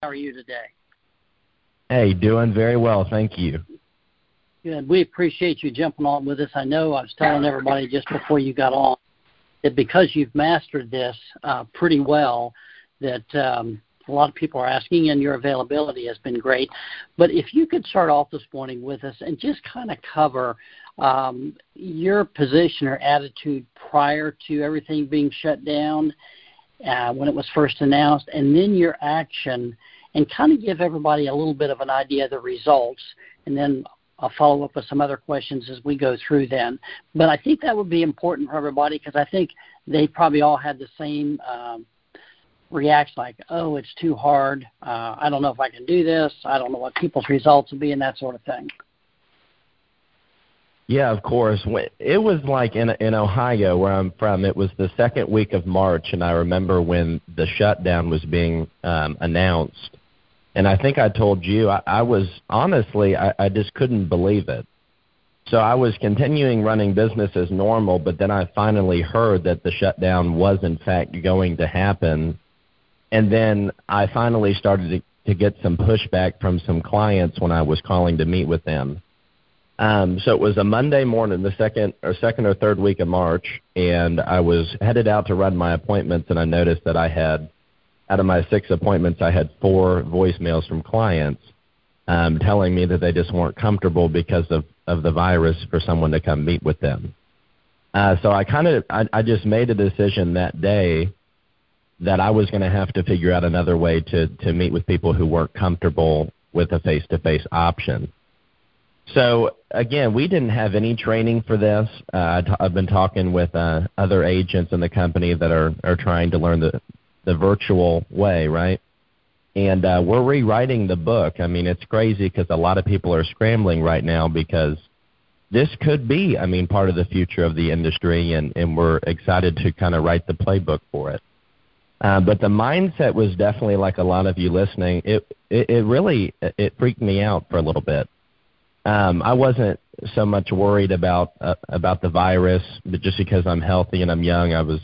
How are you today? Hey, doing very well, thank you. Good. We appreciate you jumping on with us. I know I was telling everybody just before you got on that because you've mastered this uh, pretty well, that um, a lot of people are asking, and your availability has been great. But if you could start off this morning with us and just kind of cover um, your position or attitude prior to everything being shut down uh, when it was first announced, and then your action, and kind of give everybody a little bit of an idea of the results, and then I'll follow up with some other questions as we go through then. But I think that would be important for everybody because I think they probably all had the same um, reaction like, oh, it's too hard. Uh, I don't know if I can do this. I don't know what people's results will be and that sort of thing. Yeah, of course. It was like in in Ohio, where I'm from. It was the second week of March, and I remember when the shutdown was being um, announced. And I think I told you I, I was honestly I, I just couldn't believe it. So I was continuing running business as normal, but then I finally heard that the shutdown was in fact going to happen. And then I finally started to, to get some pushback from some clients when I was calling to meet with them. Um, so it was a Monday morning, the second or second or third week of March, and I was headed out to run my appointments, and I noticed that I had, out of my six appointments, I had four voicemails from clients um, telling me that they just weren't comfortable because of of the virus for someone to come meet with them. Uh, so I kind of I, I just made a decision that day that I was going to have to figure out another way to to meet with people who weren't comfortable with a face to face option. So again, we didn't have any training for this. Uh, I've been talking with uh, other agents in the company that are are trying to learn the the virtual way, right? And uh, we're rewriting the book. I mean, it's crazy because a lot of people are scrambling right now because this could be, I mean, part of the future of the industry, and and we're excited to kind of write the playbook for it. Uh, but the mindset was definitely like a lot of you listening. It it, it really it freaked me out for a little bit um, I wasn't so much worried about uh, about the virus, but just because I'm healthy and I'm young, I was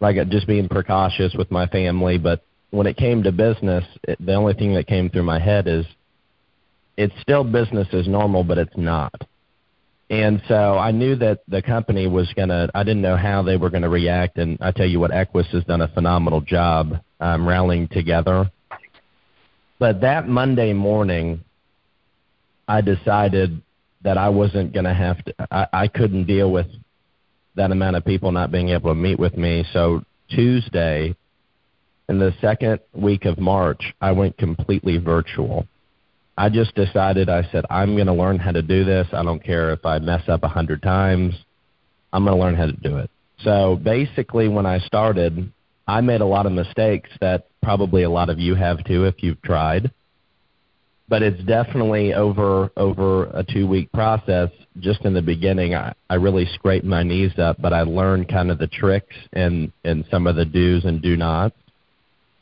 like just being precautious with my family. But when it came to business, it, the only thing that came through my head is it's still business as normal, but it's not. And so I knew that the company was gonna. I didn't know how they were gonna react, and I tell you what, Equis has done a phenomenal job um, rallying together. But that Monday morning, I decided that I wasn't going to have to, I, I couldn't deal with that amount of people not being able to meet with me. So Tuesday, in the second week of March, I went completely virtual. I just decided, I said, I'm going to learn how to do this. I don't care if I mess up a hundred times. I'm going to learn how to do it. So basically, when I started, I made a lot of mistakes that probably a lot of you have too if you've tried but it's definitely over over a two week process. Just in the beginning, I, I really scraped my knees up, but I learned kind of the tricks and and some of the do's and do nots.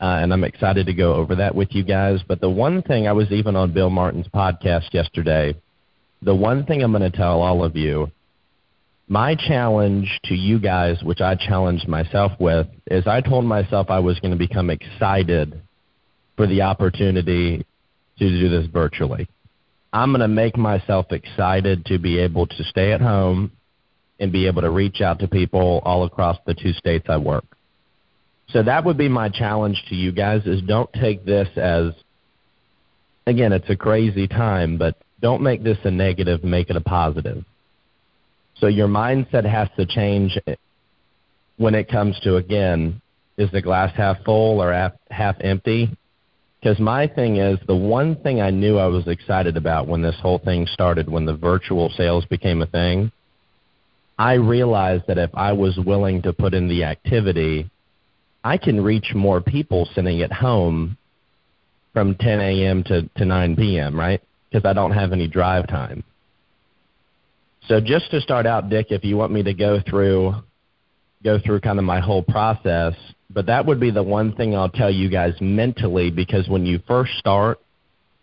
Uh, and I'm excited to go over that with you guys. But the one thing I was even on Bill Martin's podcast yesterday. The one thing I'm going to tell all of you, my challenge to you guys, which I challenged myself with, is I told myself I was going to become excited for the opportunity to do this virtually. I'm going to make myself excited to be able to stay at home and be able to reach out to people all across the two states I work. So that would be my challenge to you guys is don't take this as again, it's a crazy time, but don't make this a negative, make it a positive. So your mindset has to change when it comes to again, is the glass half full or half, empty? Because my thing is, the one thing I knew I was excited about when this whole thing started, when the virtual sales became a thing, I realized that if I was willing to put in the activity, I can reach more people sitting at home from 10 a.m. to, to 9 p.m., right? Because I don't have any drive time. So just to start out, Dick, if you want me to go through go through kind of my whole process, but that would be the one thing I'll tell you guys mentally because when you first start,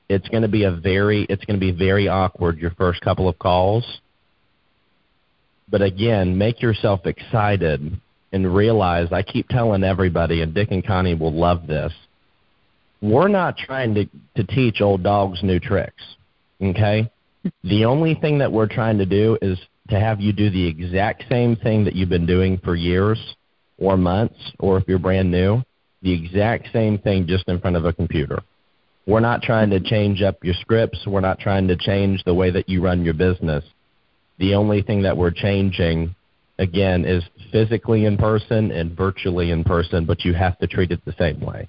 it's going to be a very it's going to be very awkward your first couple of calls. But again, make yourself excited and realize I keep telling everybody and Dick and Connie will love this. we're not trying to, to teach old dogs new tricks. Okay? the only thing that we're trying to do is to have you do the exact same thing that you've been doing for years or months, or if you're brand new, the exact same thing just in front of a computer. We're not trying to change up your scripts. We're not trying to change the way that you run your business. The only thing that we're changing, again, is physically in person and virtually in person, but you have to treat it the same way.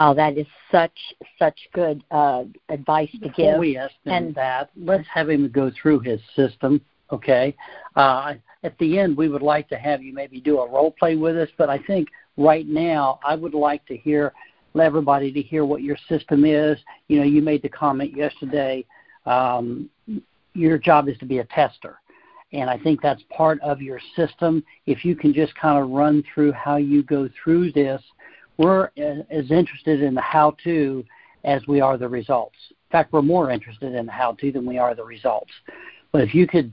Wow, that is such such good uh, advice to Before give. we ask him And- that, let's have him go through his system. Okay. Uh, at the end, we would like to have you maybe do a role play with us, but I think right now I would like to hear everybody to hear what your system is. You know, you made the comment yesterday. Um, your job is to be a tester. And I think that's part of your system. If you can just kind of run through how you go through this, we're as interested in the how to as we are the results. In fact, we're more interested in the how to than we are the results. But if you could,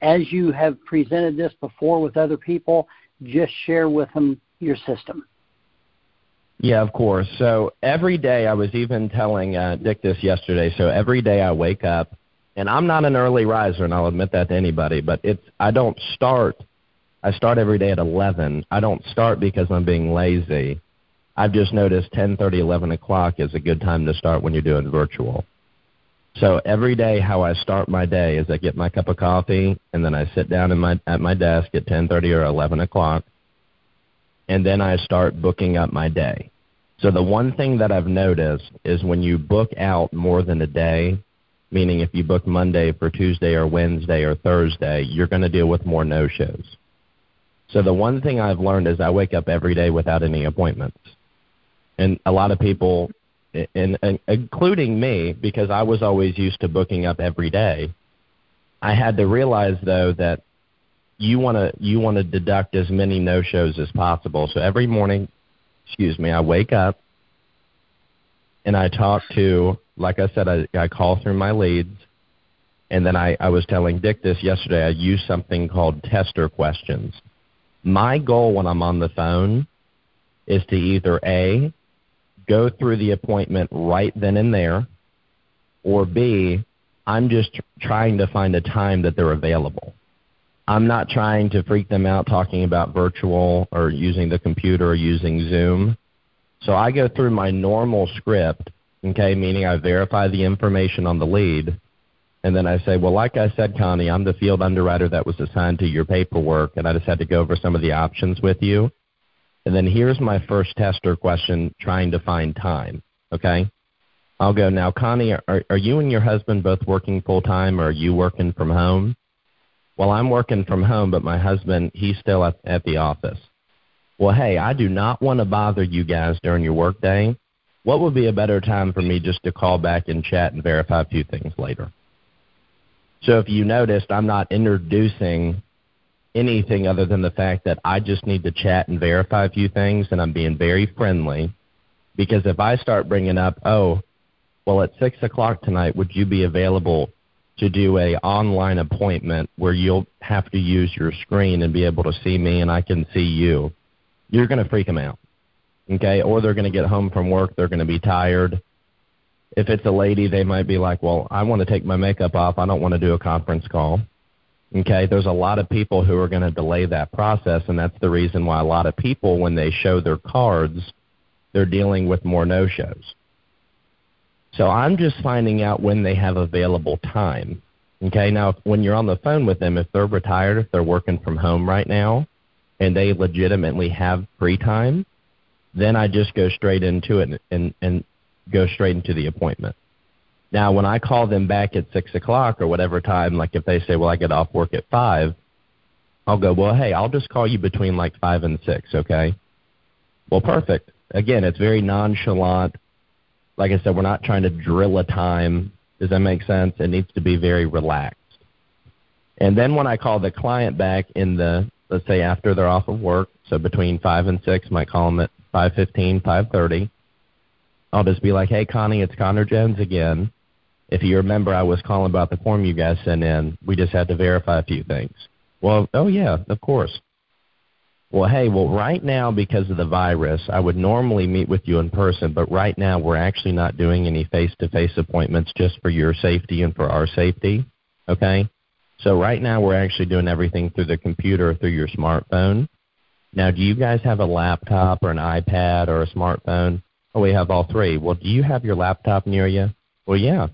as you have presented this before with other people, just share with them your system. Yeah, of course. So every day, I was even telling uh, Dick this yesterday. So every day I wake up, and I'm not an early riser, and I'll admit that to anybody. But it's I don't start. I start every day at 11. I don't start because I'm being lazy. I've just noticed 10:30, 11 o'clock is a good time to start when you're doing virtual. So every day, how I start my day is I get my cup of coffee, and then I sit down in my at my desk at 10:30 or 11 o'clock, and then I start booking up my day. So the one thing that I've noticed is when you book out more than a day, meaning if you book Monday for Tuesday or Wednesday or Thursday, you're going to deal with more no-shows. So the one thing I've learned is I wake up every day without any appointments. And a lot of people and, and including me because I was always used to booking up every day. I had to realize though that you want to you want to deduct as many no shows as possible. So every morning, excuse me, I wake up and I talk to, like I said, I, I call through my leads, and then I, I was telling Dick this yesterday. I use something called tester questions. My goal when I'm on the phone is to either a go through the appointment right then and there, or b I'm just trying to find a time that they're available. I'm not trying to freak them out talking about virtual or using the computer or using Zoom. So I go through my normal script, okay, meaning I verify the information on the lead, and then I say, well, like I said, Connie, I'm the field underwriter that was assigned to your paperwork, and I just had to go over some of the options with you. And then here's my first tester question trying to find time, okay? I'll go, now, Connie, are, are you and your husband both working full time, or are you working from home? Well, I'm working from home, but my husband, he's still at, at the office. Well, hey, I do not want to bother you guys during your workday. What would be a better time for me just to call back and chat and verify a few things later? So if you noticed, I'm not introducing anything other than the fact that I just need to chat and verify a few things, and I'm being very friendly. Because if I start bringing up, oh, well, at six o'clock tonight, would you be available to do a online appointment where you'll have to use your screen and be able to see me and I can see you? You're going to freak them out, okay? Or they're going to get home from work, they're going to be tired. If it's a lady, they might be like, "Well, I want to take my makeup off. I don't want to do a conference call." Okay, there's a lot of people who are going to delay that process, and that's the reason why a lot of people, when they show their cards, they're dealing with more no-shows. So I'm just finding out when they have available time. Okay, now when you're on the phone with them, if they're retired, if they're working from home right now, and they legitimately have free time, then I just go straight into it and, and go straight into the appointment. Now, when I call them back at six o'clock or whatever time, like if they say, "Well, I get off work at five, I'll go, "Well, hey, I'll just call you between like five and six, okay?" Well, perfect. Again, it's very nonchalant. Like I said, we're not trying to drill a time. Does that make sense? It needs to be very relaxed. And then when I call the client back in the, let's say after they're off of work, so between five and six, might call them at five fifteen, five thirty. I'll just be like, "Hey, Connie, it's Connor Jones again. If you remember, I was calling about the form you guys sent in. We just had to verify a few things." Well, oh yeah, of course. well, hey, well, right now, because of the virus, I would normally meet with you in person, but right now we're actually not doing any face to face appointments just for your safety and for our safety. Okay? So right now we're actually doing everything through the computer, through your smartphone. Now, do you guys have a laptop or an iPad or a smartphone? Oh, we have all three. Well, do you have your laptop near you? Well, yeah.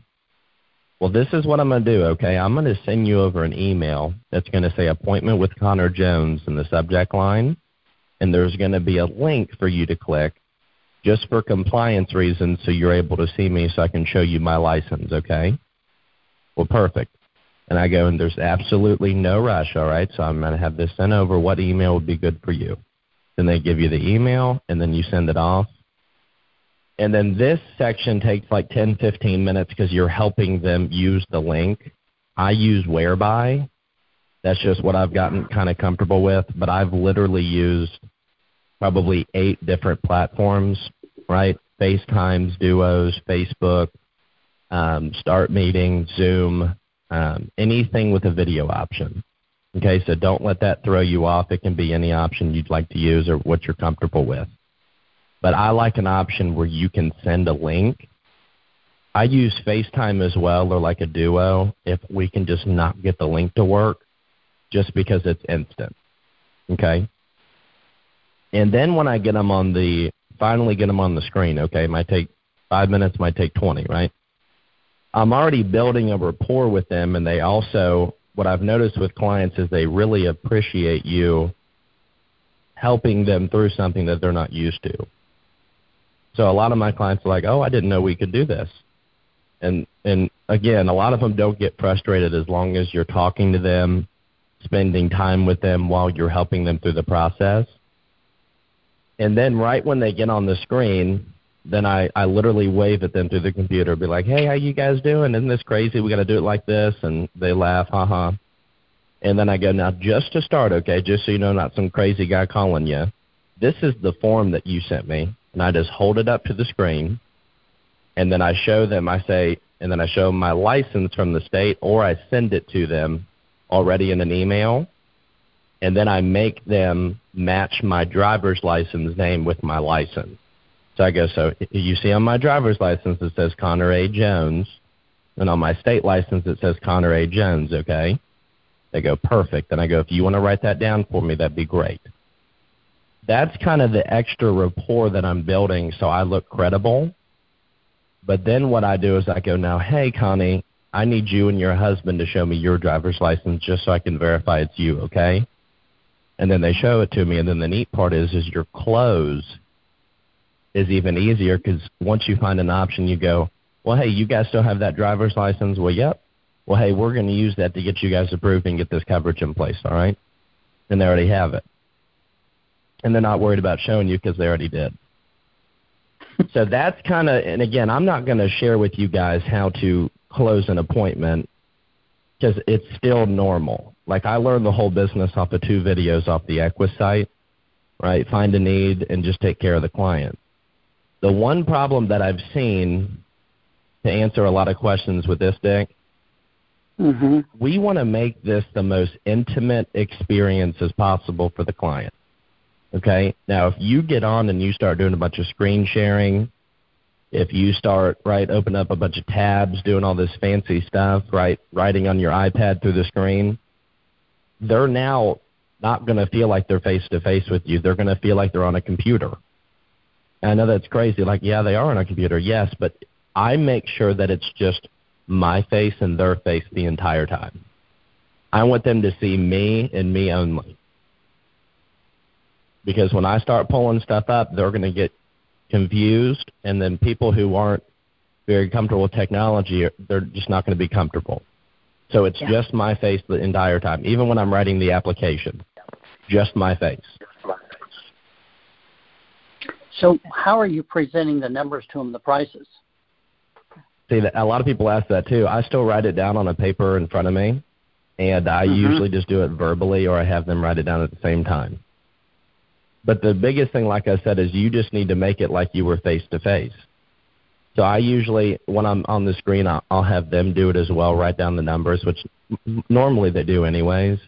Well, this is what I'm going to do, okay? I'm going to send you over an email that's going to say appointment with Connor Jones in the subject line, and there's going to be a link for you to click just for compliance reasons so you're able to see me so I can show you my license, okay? Well, perfect. And I go, and there's absolutely no rush, all right? So I'm going to have this sent over. What email would be good for you? Then they give you the email, and then you send it off. And then this section takes like 10, 15 minutes because you're helping them use the link. I use Whereby. That's just what I've gotten kind of comfortable with. But I've literally used probably eight different platforms, right? FaceTimes, Duos, Facebook, um, Start Meeting, Zoom, um, anything with a video option. Okay, so don't let that throw you off. It can be any option you'd like to use or what you're comfortable with but I like an option where you can send a link. I use FaceTime as well or like a duo if we can just not get the link to work just because it's instant. Okay? And then when I get them on the finally get them on the screen, okay, might take 5 minutes, might take 20, right? I'm already building a rapport with them and they also what I've noticed with clients is they really appreciate you helping them through something that they're not used to. So a lot of my clients are like, "Oh, I didn't know we could do this," and and again, a lot of them don't get frustrated as long as you're talking to them, spending time with them while you're helping them through the process. And then right when they get on the screen, then I, I literally wave at them through the computer, be like, hey, how you guys doing? Isn't this crazy? We got to do it like this. And they laugh, "Ha ha." And then I go, now just to start, okay, just so you know, not some crazy guy calling you. This is the form that you sent me and I just hold it up to the screen, and then I show them. I say, and then I show my license from the state, or I send it to them already in an email, and then I make them match my driver's license name with my license. So I go, so you see on my driver's license it says Connor A. Jones, and on my state license it says Connor A. Jones, okay? They go, perfect. And I go, if you want to write that down for me, that'd be great that's kind of the extra rapport that I'm building so I look credible. But then what I do is I go, now, hey, Connie, I need you and your husband to show me your driver's license just so I can verify it's you, okay? And then they show it to me. And then the neat part is, is your clothes is even easier because once you find an option, you go, well, hey, you guys still have that driver's license? Well, yep. Well, hey, we're going to use that to get you guys approved and get this coverage in place, all right? And they already have it and they're not worried about showing you because they already did. so that's kind of, and again, I'm not going to share with you guys how to close an appointment because it's still normal. Like I learned the whole business off of two videos off the Equis site, right? Find a need and just take care of the client. The one problem that I've seen to answer a lot of questions with this deck, mm-hmm. we want to make this the most intimate experience as possible for the client. Okay. Now, if you get on and you start doing a bunch of screen sharing, if you start right, open up a bunch of tabs, doing all this fancy stuff, right, writing on your iPad through the screen, they're now not going to feel like they're face to face with you. They're going to feel like they're on a computer. And I know that's crazy. Like, yeah, they are on a computer, yes, but I make sure that it's just my face and their face the entire time. I want them to see me and me only because when I start pulling stuff up, they're going to get confused, and then people who aren't very comfortable with technology, they're just not going to be comfortable. So it's yeah. just my face the entire time, even when I'm writing the application, just my face. So how are you presenting the numbers to them, the prices? See, a lot of people ask that too. I still write it down on a paper in front of me, and I mm-hmm. usually just do it verbally, or I have them write it down at the same time. But the biggest thing, like I said, is you just need to make it like you were face to face. So I usually, when I'm on the screen, I'll, I'll have them do it as well, write down the numbers, which normally they do anyways.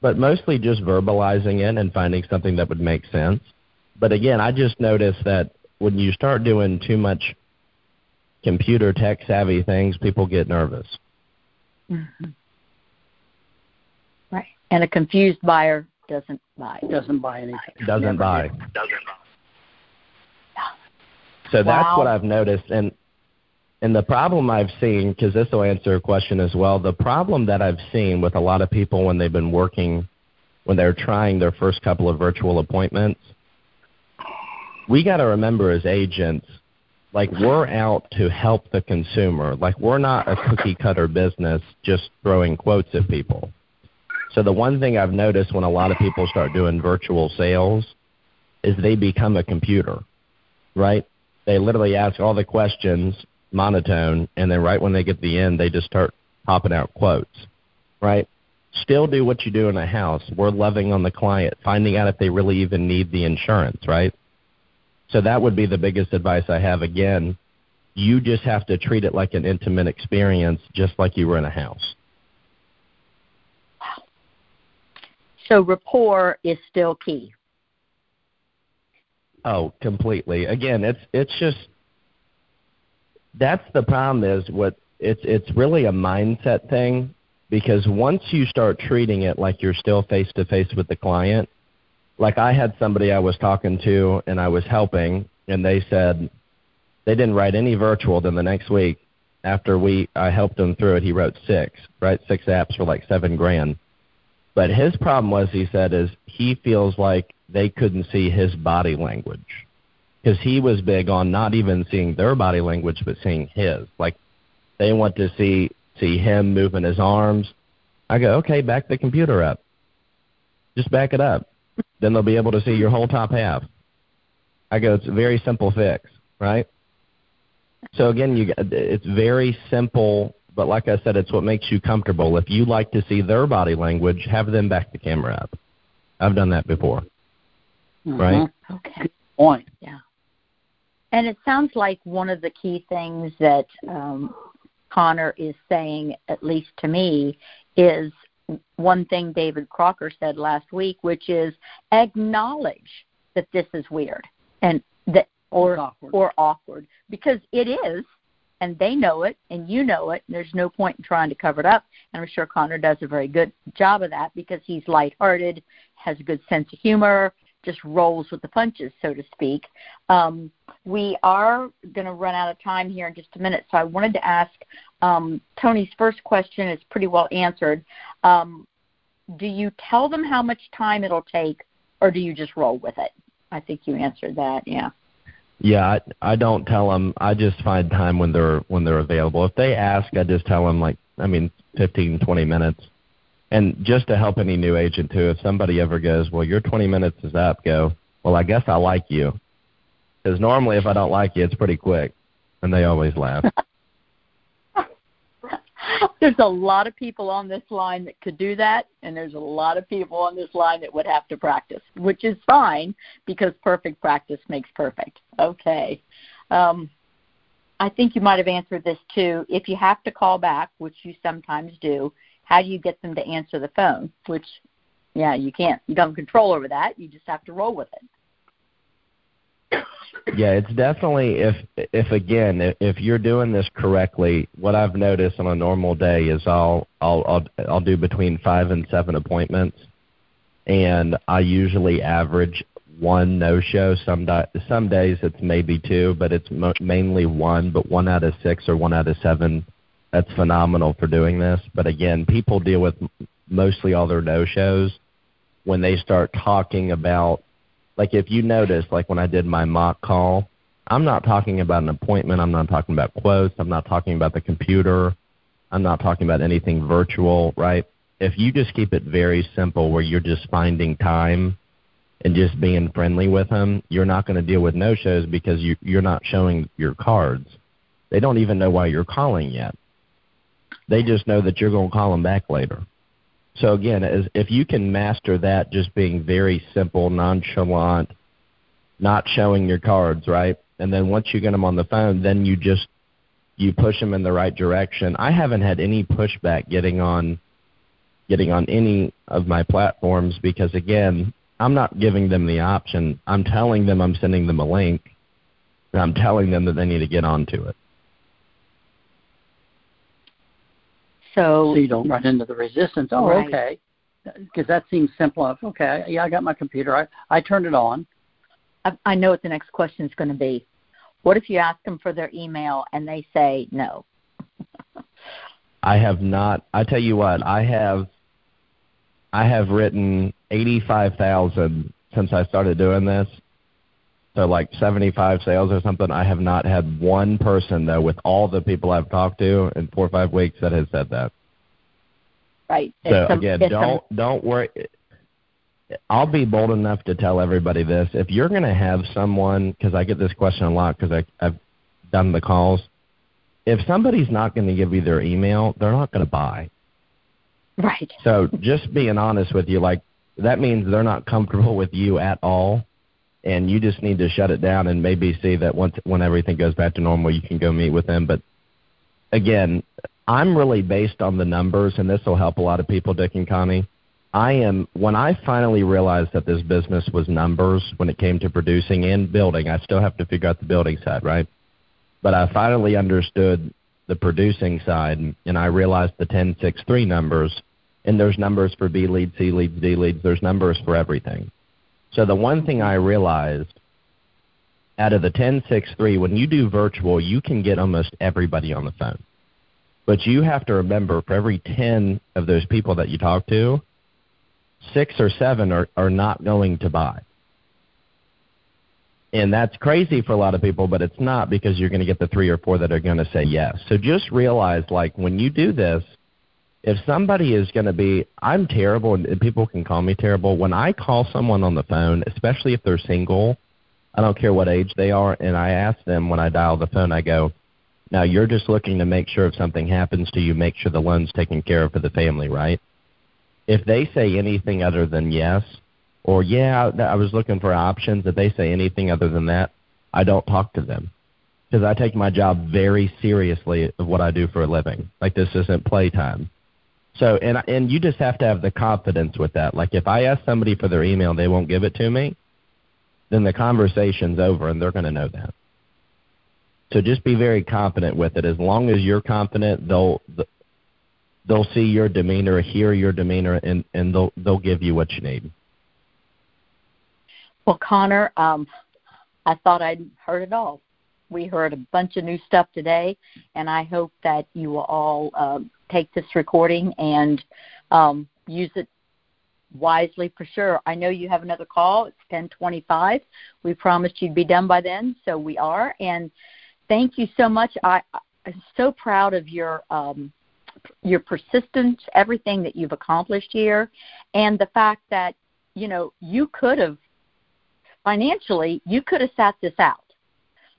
but mostly just verbalizing it and finding something that would make sense. But again, I just noticed that when you start doing too much computer tech savvy things, people get nervous. Mm-hmm. Right. And a confused buyer doesn't buy. Doesn't buy anything. Doesn't Never buy. did. Yeah. So that's Wow. what I've noticed, and and the problem I've seen, because this will answer a question as well. The problem that I've seen with a lot of people when they've been working, when they're trying their first couple of virtual appointments, we got to remember as agents, like we're out to help the consumer. Like we're not a cookie cutter business just throwing quotes at people. So the one thing I've noticed when a lot of people start doing virtual sales is they become a computer, right? They literally ask all the questions monotone, and then right when they get to the end, they just start popping out quotes, right? Still do what you do in a house. We're loving on the client, finding out if they really even need the insurance, right? So that would be the biggest advice I have. Again, you just have to treat it like an intimate experience, just like you were in a house. So rapport is still key. Oh, completely. Again, it's it's just that's the problem is what it's it's really a mindset thing because once you start treating it like you're still face to face with the client, like I had somebody I was talking to and I was helping and they said they didn't write any virtual then the next week after we I helped him through it he wrote six, right? Six apps for like 7 grand. But his problem was he said is he feels like they couldn't see his body language because he was big on not even seeing their body language but seeing his. Like they want to see see him moving his arms. I go, okay, back the computer up. Just back it up. Then they'll be able to see your whole top half. I go, it's a very simple fix, right? So again, you it's very simple, but like I said, it's what makes you comfortable. If you like to see their body language, have them back the camera up. I've done that before, right? Mhm. Okay. Good point. Yeah. And it sounds like one of the key things that um, Connor is saying, at least to me, is one thing David Crocker said last week, which is acknowledge that this is weird and that or awkward. or awkward because it is and they know it and you know it and there's no point in trying to cover it up. And i'm sure connor does a very good job of that because he's lighthearted has a good sense of humor just rolls with the punches so to speak. Um, we are going to run out of time here in just a minute so i wanted to ask um, tony's first question is pretty well answered. Um, do you tell them how much time it'll take or do you just roll with it? I think you answered that yeah Yeah, I, I don't tell them. I just find time when they're when they're available. If they ask, I just tell them like I mean, fifteen, twenty minutes. And just to help any new agent too, if somebody ever goes, "Well, your 20 minutes is up," go, "Well, I guess I like you," because normally if I don't like you, it's pretty quick, and they always laugh. there's a lot of people on this line that could do that, and there's a lot of people on this line that would have to practice, which is fine because perfect practice makes perfect. Okay. Um, I think you might have answered this too. If you have to call back, which you sometimes do, how do you get them to answer the phone? Which, yeah, you can't. You don't control over that. You just have to roll with it. Yeah, it's definitely if if again if, if you're doing this correctly, what I've noticed on a normal day is I'll I'll I'll I'll do between five and seven appointments, and I usually average one no show. Some di- some days it's maybe two, but it's mo- mainly one. But one out of six or one out of seven, that's phenomenal for doing this. But again, people deal with mostly all their no shows when they start talking about like if you notice like when I did my mock call, I'm not talking about an appointment, I'm not talking about quotes, I'm not talking about the computer, I'm not talking about anything virtual, right? If you just keep it very simple where you're just finding time and just being friendly with them, you're not going to deal with no shows because you you're not showing your cards. They don't even know why you're calling yet. They just know that you're going to call them back later. So again, as, if you can master that, just being very simple, nonchalant, not showing your cards, right? And then once you get them on the phone, then you just you push them in the right direction. I haven't had any pushback getting on getting on any of my platforms because again, I'm not giving them the option. I'm telling them I'm sending them a link, and I'm telling them that they need to get onto it. So, so you don't run into the resistance. Oh, Right. okay. Because that seems simple enough. Okay, yeah, I got my computer. I I turned it on. I, I know what the next question is going to be. What if you ask them for their email and they say no? I have not. I tell you what, I have. I have written eighty-five thousand since I started doing this. So like seventy-five sales or something. I have not had one person though, with all the people I've talked to in four or five weeks, that has said that. Right. So some- again, don't don't worry. I'll be bold enough to tell everybody this: if you're going to have someone, because I get this question a lot, because I've done the calls. If somebody's not going to give you their email, they're not going to buy. right. So just being honest with you, like that means they're not comfortable with you at all, and you just need to shut it down and maybe see that once when everything goes back to normal, you can go meet with them. But again, I'm really based on the numbers, and this will help a lot of people, Dick and Connie. I am when I finally realized that this business was numbers when it came to producing and building. I still have to figure out the building side, right? But I finally understood the producing side, and I realized the 10, 6, 3 numbers. And there's numbers for B leads, C leads, D leads. There's numbers for everything. So the one thing I realized out of the 10, 6, 3, when you do virtual, you can get almost everybody on the phone. But you have to remember for every 10 of those people that you talk to, six or seven are, are not going to buy. And that's crazy for a lot of people, but it's not because you're going to get the three or four that are going to say yes. So just realize, like, when you do this, if somebody is going to be, I'm terrible, and people can call me terrible. When I call someone on the phone, especially if they're single, I don't care what age they are, and I ask them when I dial the phone, I go, now you're just looking to make sure if something happens to you, make sure the loan's taken care of for the family, right? If they say anything other than yes, or yeah, I was looking for options, if they say anything other than that, I don't talk to them because I take my job very seriously of what I do for a living. Like this isn't playtime. So and and you just have to have the confidence with that. Like if I ask somebody for their email, they won't give it to me, then the conversation's over, and they're going to know that. So just be very confident with it. As long as you're confident, they'll they'll see your demeanor, hear your demeanor, and and they'll they'll give you what you need. Well, Connor, um, I thought I'd heard it all. We heard a bunch of new stuff today, and I hope that you will all uh, take this recording and um, use it wisely for sure. I know you have another call. It's 10:25. We promised you'd be done by then, so we are. And thank you so much. I, I'm so proud of your um, your persistence, everything that you've accomplished here, and the fact that you know you could have financially you could have sat this out.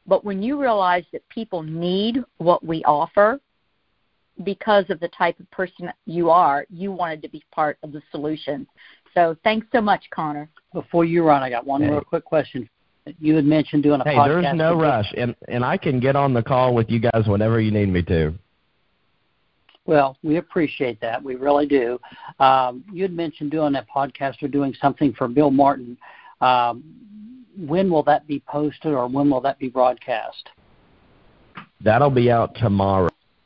But when you realize that people need what we offer because of the type of person you are, you wanted to be part of the solution. So thanks so much, Connor. Before you run, I got one Hey. real quick question. You had mentioned doing a Hey, podcast. there's no today. rush, and and I can get on the call with you guys whenever you need me to. Well, we appreciate that. We really do. Um, you had mentioned doing a podcast or doing something for Bill Martin. Um, when will that be posted or when will that be broadcast? That'll be out tomorrow.